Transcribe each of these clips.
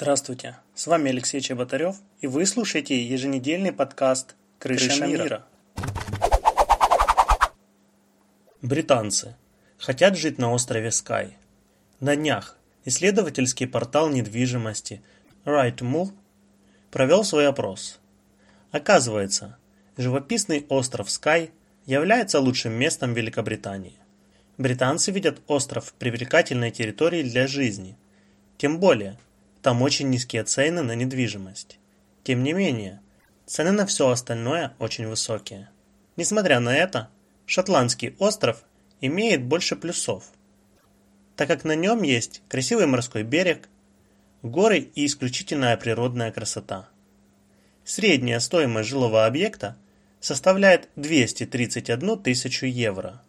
Здравствуйте, с вами Алексей Чеботарев, и вы слушаете еженедельный подкаст «Крыша, Крыша мира». мира. Британцы. хотят жить на острове Скай. На днях исследовательский портал недвижимости Rightmove провел свой опрос. Оказывается, живописный остров Скай является лучшим местом Великобритании. Британцы видят остров привлекательной территорией для жизни. Тем более, там очень низкие цены на недвижимость. Тем не менее, цены на все остальное очень высокие. Несмотря на это, шотландский остров имеет больше плюсов, так как на нем есть красивый морской берег, горы и исключительная природная красота. Средняя стоимость жилого объекта составляет 231 тысячу евро.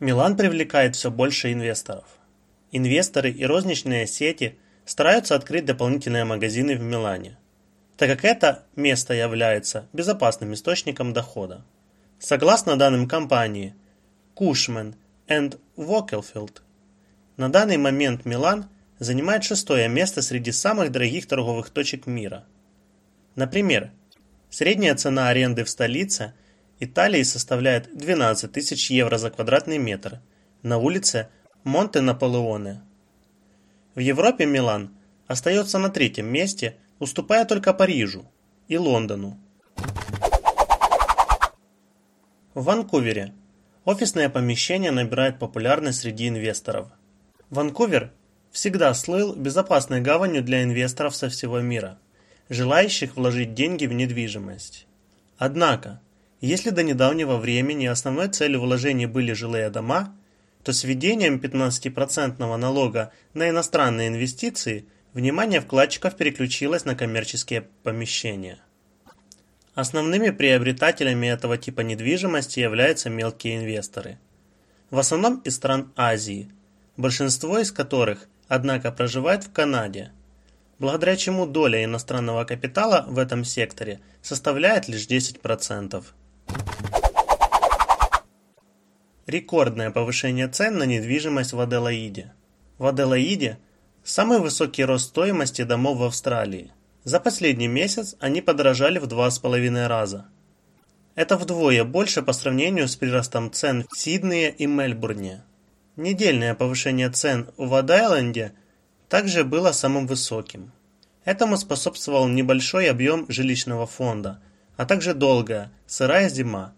Милан привлекает все больше инвесторов. Инвесторы и розничные сети стараются открыть дополнительные магазины в Милане, так как это место является безопасным источником дохода. Согласно данным компании Cushman and Wakefield, на данный момент Милан занимает шестое место среди самых дорогих торговых точек мира. Например, средняя цена аренды в столице – Италии составляет 12 тысяч евро за квадратный метр на улице Монте-Наполеоне. В Европе Милан остается на третьем месте, уступая только Парижу и Лондону. В Ванкувере офисное помещение набирает популярность среди инвесторов. Ванкувер всегда слыл безопасной гаванью для инвесторов со всего мира, желающих вложить деньги в недвижимость. Однако, если до недавнего времени основной целью вложений были жилые дома, то с введением 15% налога на иностранные инвестиции внимание вкладчиков переключилось на коммерческие помещения. Основными приобретателями этого типа недвижимости являются мелкие инвесторы. В основном из стран Азии, большинство из которых, однако, проживает в Канаде, благодаря чему доля иностранного капитала в этом секторе составляет лишь 10%. Рекордное повышение цен на недвижимость в Аделаиде. В Аделаиде самый высокий рост стоимости домов в Австралии. За последний месяц они подорожали в два с половиной раза. Это вдвое больше по сравнению с приростом цен в Сиднее и Мельбурне. Недельное повышение цен в Адайленде также было самым высоким. Этому способствовал небольшой объем жилищного фонда, а также долгая, сырая зима,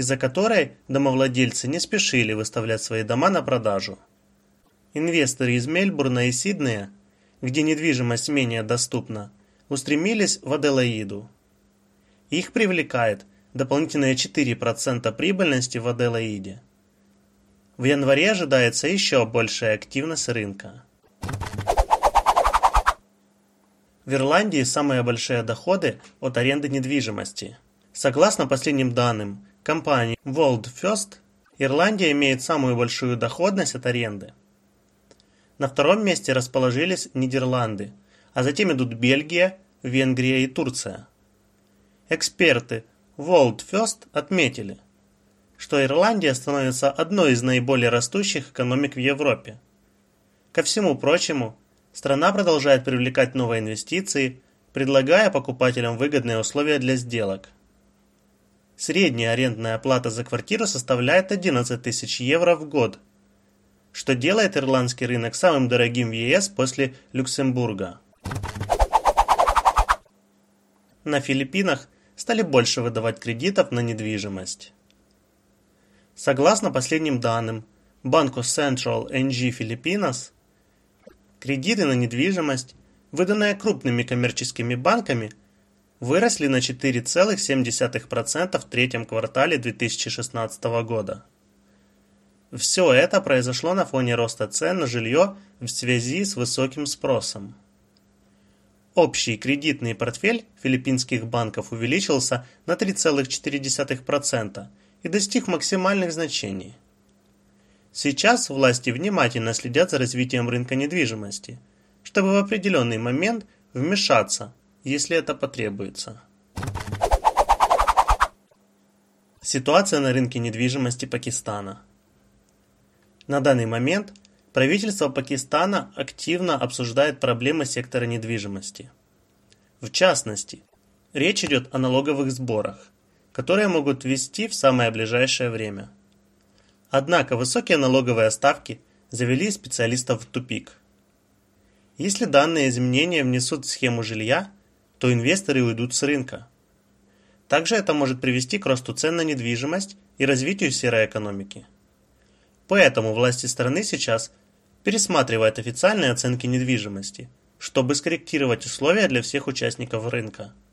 из-за которой домовладельцы не спешили выставлять свои дома на продажу. Инвесторы из Мельбурна и Сиднея, где недвижимость менее доступна, устремились в Аделаиду. Их привлекает дополнительные 4% прибыльности в Аделаиде. В январе ожидается еще большая активность рынка. В Ирландии самые большие доходы от аренды недвижимости. Согласно последним данным, компании World First Ирландия имеет самую большую доходность от аренды. На втором месте расположились Нидерланды, а затем идут Бельгия, Венгрия и Турция. Эксперты World First отметили, что Ирландия становится одной из наиболее растущих экономик в Европе. Ко всему прочему, страна продолжает привлекать новые инвестиции, предлагая покупателям выгодные условия для сделок – Средняя арендная плата за квартиру составляет 11 тысяч евро в год, что делает ирландский рынок самым дорогим в ЕС после Люксембурга. На Филиппинах стали больше выдавать кредитов на недвижимость. Согласно последним данным Banco Central NG Filipinas, кредиты на недвижимость, выданные крупными коммерческими банками – выросли на 4,7% в третьем квартале 2016 года. Все это произошло на фоне роста цен на жилье в связи с высоким спросом. Общий кредитный портфель филиппинских банков увеличился на 3,4% и достиг максимальных значений. Сейчас власти внимательно следят за развитием рынка недвижимости, чтобы в определенный момент вмешаться если это потребуется. Ситуация на рынке недвижимости Пакистана. На данный момент правительство Пакистана активно обсуждает проблемы сектора недвижимости. В частности, речь идет о налоговых сборах, которые могут ввести в самое ближайшее время. Однако высокие налоговые ставки завели специалистов в тупик. Если данные изменения внесут в схему жилья, то инвесторы уйдут с рынка. Также это может привести к росту цен на недвижимость и развитию серой экономики. Поэтому власти страны сейчас пересматривают официальные оценки недвижимости, чтобы скорректировать условия для всех участников рынка.